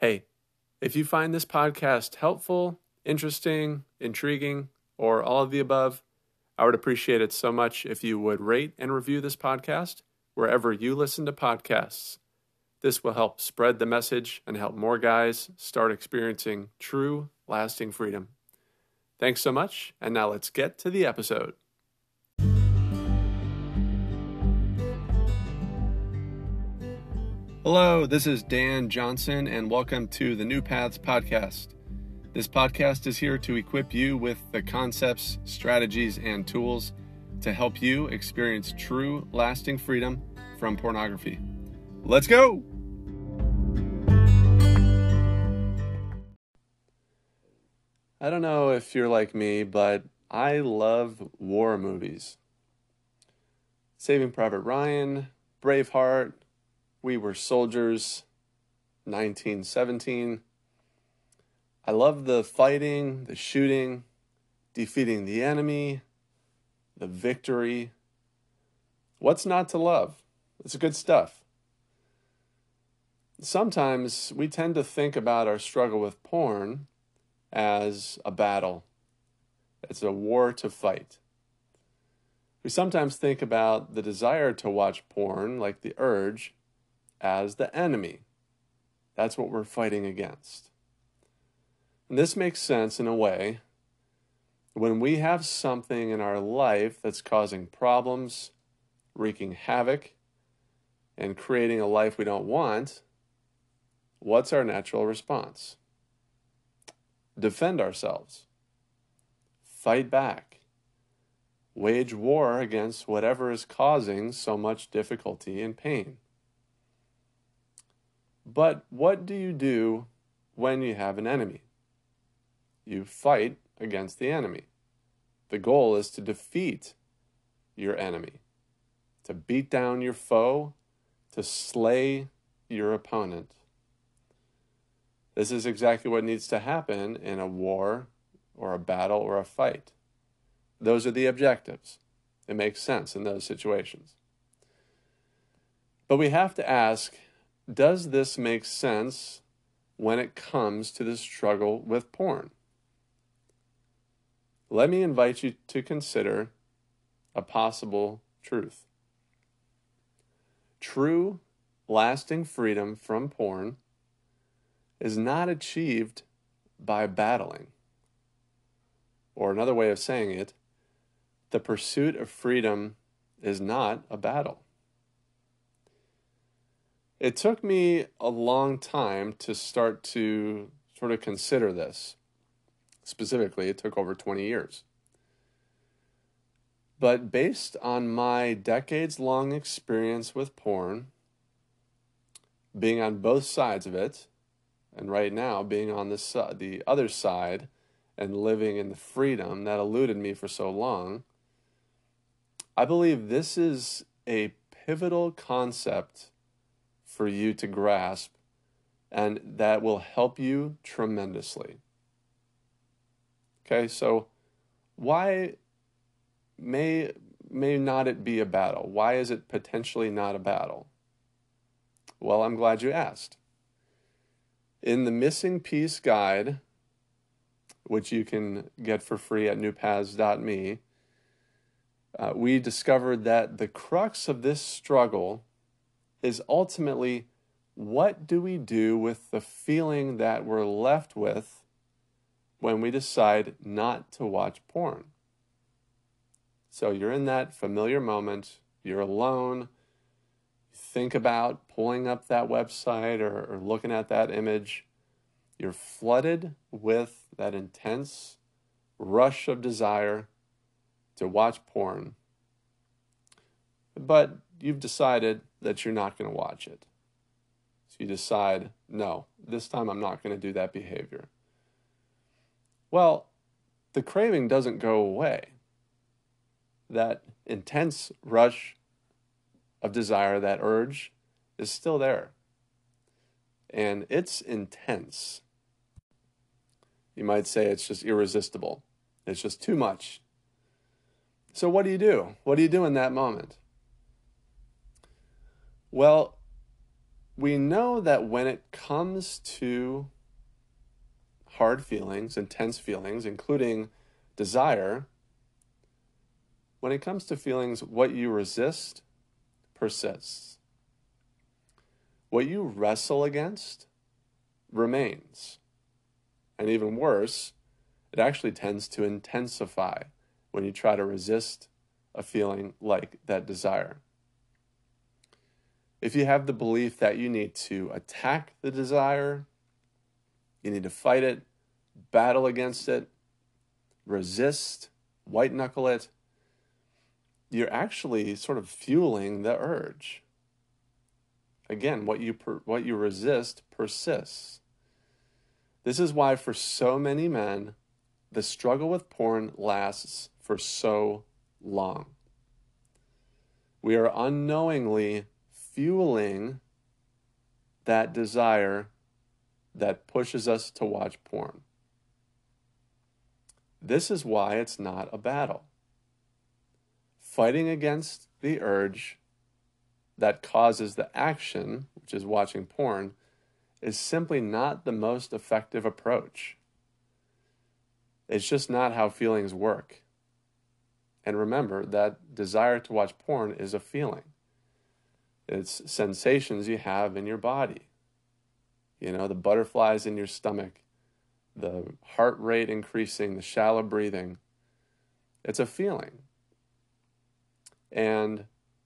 Hey, if you find this podcast helpful, interesting, intriguing, or all of the above, I would appreciate it so much if you would rate and review this podcast wherever you listen to podcasts. This will help spread the message and help more guys start experiencing true, lasting freedom. Thanks so much, and now let's get to the episode. Hello, this is Dan Johnson, and welcome to the New Paths Podcast. This podcast is here to equip you with the concepts, strategies, and tools to help you experience true, lasting freedom from pornography. Let's go! I don't know if you're like me, but I love war movies. Saving Private Ryan, Braveheart, we Were Soldiers, 1917. I love the fighting, the shooting, defeating the enemy, the victory. What's not to love? It's good stuff. Sometimes we tend to think about our struggle with porn as a battle, it's a war to fight. We sometimes think about the desire to watch porn, like the urge, as the enemy. That's what we're fighting against. And this makes sense in a way. When we have something in our life that's causing problems, wreaking havoc, and creating a life we don't want, what's our natural response? Defend ourselves, fight back, wage war against whatever is causing so much difficulty and pain. But what do you do when you have an enemy? You fight against the enemy. The goal is to defeat your enemy, to beat down your foe, to slay your opponent. This is exactly what needs to happen in a war or a battle or a fight. Those are the objectives. It makes sense in those situations. But we have to ask does this make sense when it comes to the struggle with porn? Let me invite you to consider a possible truth. True, lasting freedom from porn is not achieved by battling. Or another way of saying it, the pursuit of freedom is not a battle. It took me a long time to start to sort of consider this. Specifically, it took over 20 years. But based on my decades long experience with porn, being on both sides of it, and right now being on this, the other side and living in the freedom that eluded me for so long, I believe this is a pivotal concept for you to grasp, and that will help you tremendously. Okay, so why may may not it be a battle? Why is it potentially not a battle? Well, I'm glad you asked. In the missing piece guide, which you can get for free at newpaths.me, uh, we discovered that the crux of this struggle is ultimately what do we do with the feeling that we're left with when we decide not to watch porn? So you're in that familiar moment, you're alone, think about pulling up that website or, or looking at that image. You're flooded with that intense rush of desire to watch porn. But you've decided that you're not going to watch it. So you decide, no, this time I'm not going to do that behavior. Well, the craving doesn't go away. That intense rush of desire, that urge, is still there. And it's intense. You might say it's just irresistible. It's just too much. So, what do you do? What do you do in that moment? Well, we know that when it comes to hard feelings, intense feelings, including desire, when it comes to feelings, what you resist persists. What you wrestle against remains. And even worse, it actually tends to intensify when you try to resist a feeling like that desire. If you have the belief that you need to attack the desire, you need to fight it, battle against it, resist, white knuckle it, you're actually sort of fueling the urge. Again, what you per, what you resist persists. This is why for so many men the struggle with porn lasts for so long. We are unknowingly fueling that desire that pushes us to watch porn. This is why it's not a battle. Fighting against the urge that causes the action, which is watching porn, is simply not the most effective approach. It's just not how feelings work. And remember that desire to watch porn is a feeling. It's sensations you have in your body. You know, the butterflies in your stomach, the heart rate increasing, the shallow breathing. It's a feeling. And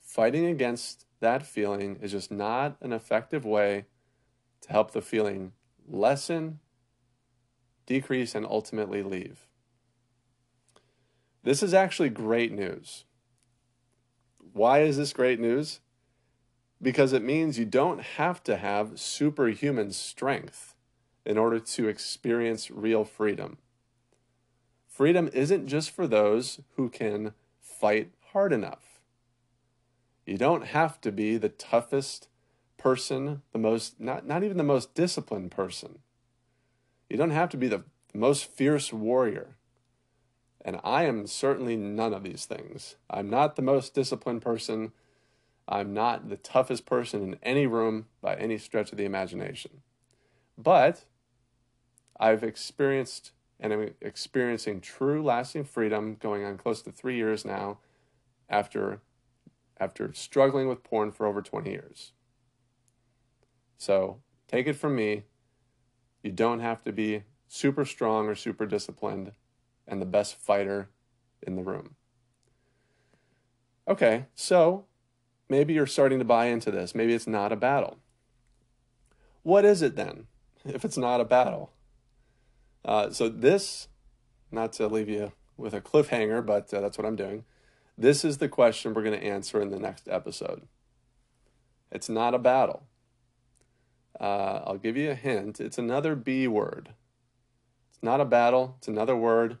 fighting against that feeling is just not an effective way to help the feeling lessen, decrease, and ultimately leave. This is actually great news. Why is this great news? Because it means you don't have to have superhuman strength in order to experience real freedom. Freedom isn't just for those who can fight hard enough. You don't have to be the toughest person, the most, not, not even the most disciplined person. You don't have to be the most fierce warrior. And I am certainly none of these things. I'm not the most disciplined person. I'm not the toughest person in any room by any stretch of the imagination. But I've experienced and I'm experiencing true lasting freedom going on close to three years now after after struggling with porn for over 20 years. So take it from me, you don't have to be super strong or super disciplined and the best fighter in the room. Okay, so maybe you're starting to buy into this. Maybe it's not a battle. What is it then, if it's not a battle? Uh, so, this, not to leave you with a cliffhanger, but uh, that's what I'm doing. This is the question we're going to answer in the next episode. It's not a battle. Uh, I'll give you a hint. It's another B word. It's not a battle, it's another word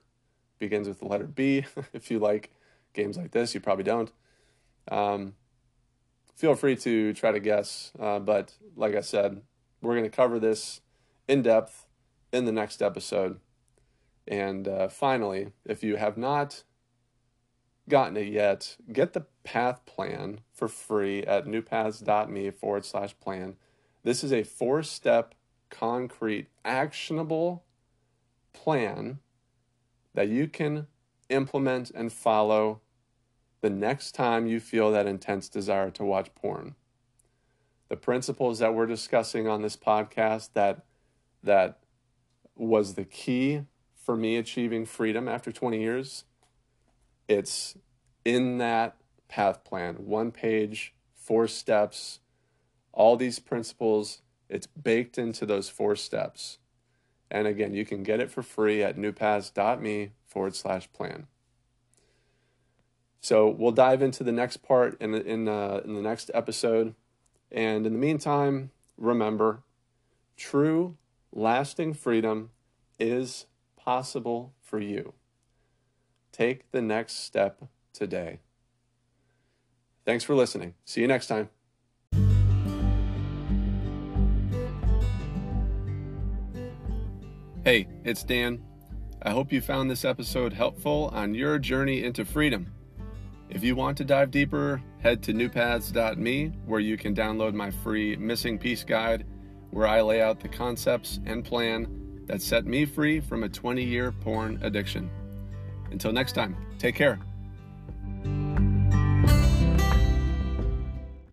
begins with the letter B. if you like games like this, you probably don't. Um, feel free to try to guess, uh, but like I said, we're going to cover this in depth in the next episode. And uh, finally, if you have not gotten it yet, get the path plan for free at newpaths.me forward slash plan. This is a four step, concrete, actionable plan that you can implement and follow the next time you feel that intense desire to watch porn. The principles that we're discussing on this podcast that that was the key for me achieving freedom after 20 years. It's in that path plan, one page, four steps, all these principles, it's baked into those four steps. And again, you can get it for free at newpaths.me forward slash plan. So we'll dive into the next part in the, in, uh, in the next episode. And in the meantime, remember true, lasting freedom is possible for you. Take the next step today. Thanks for listening. See you next time. Hey, it's Dan. I hope you found this episode helpful on your journey into freedom. If you want to dive deeper, head to newpaths.me where you can download my free Missing Piece Guide, where I lay out the concepts and plan that set me free from a 20 year porn addiction. Until next time, take care.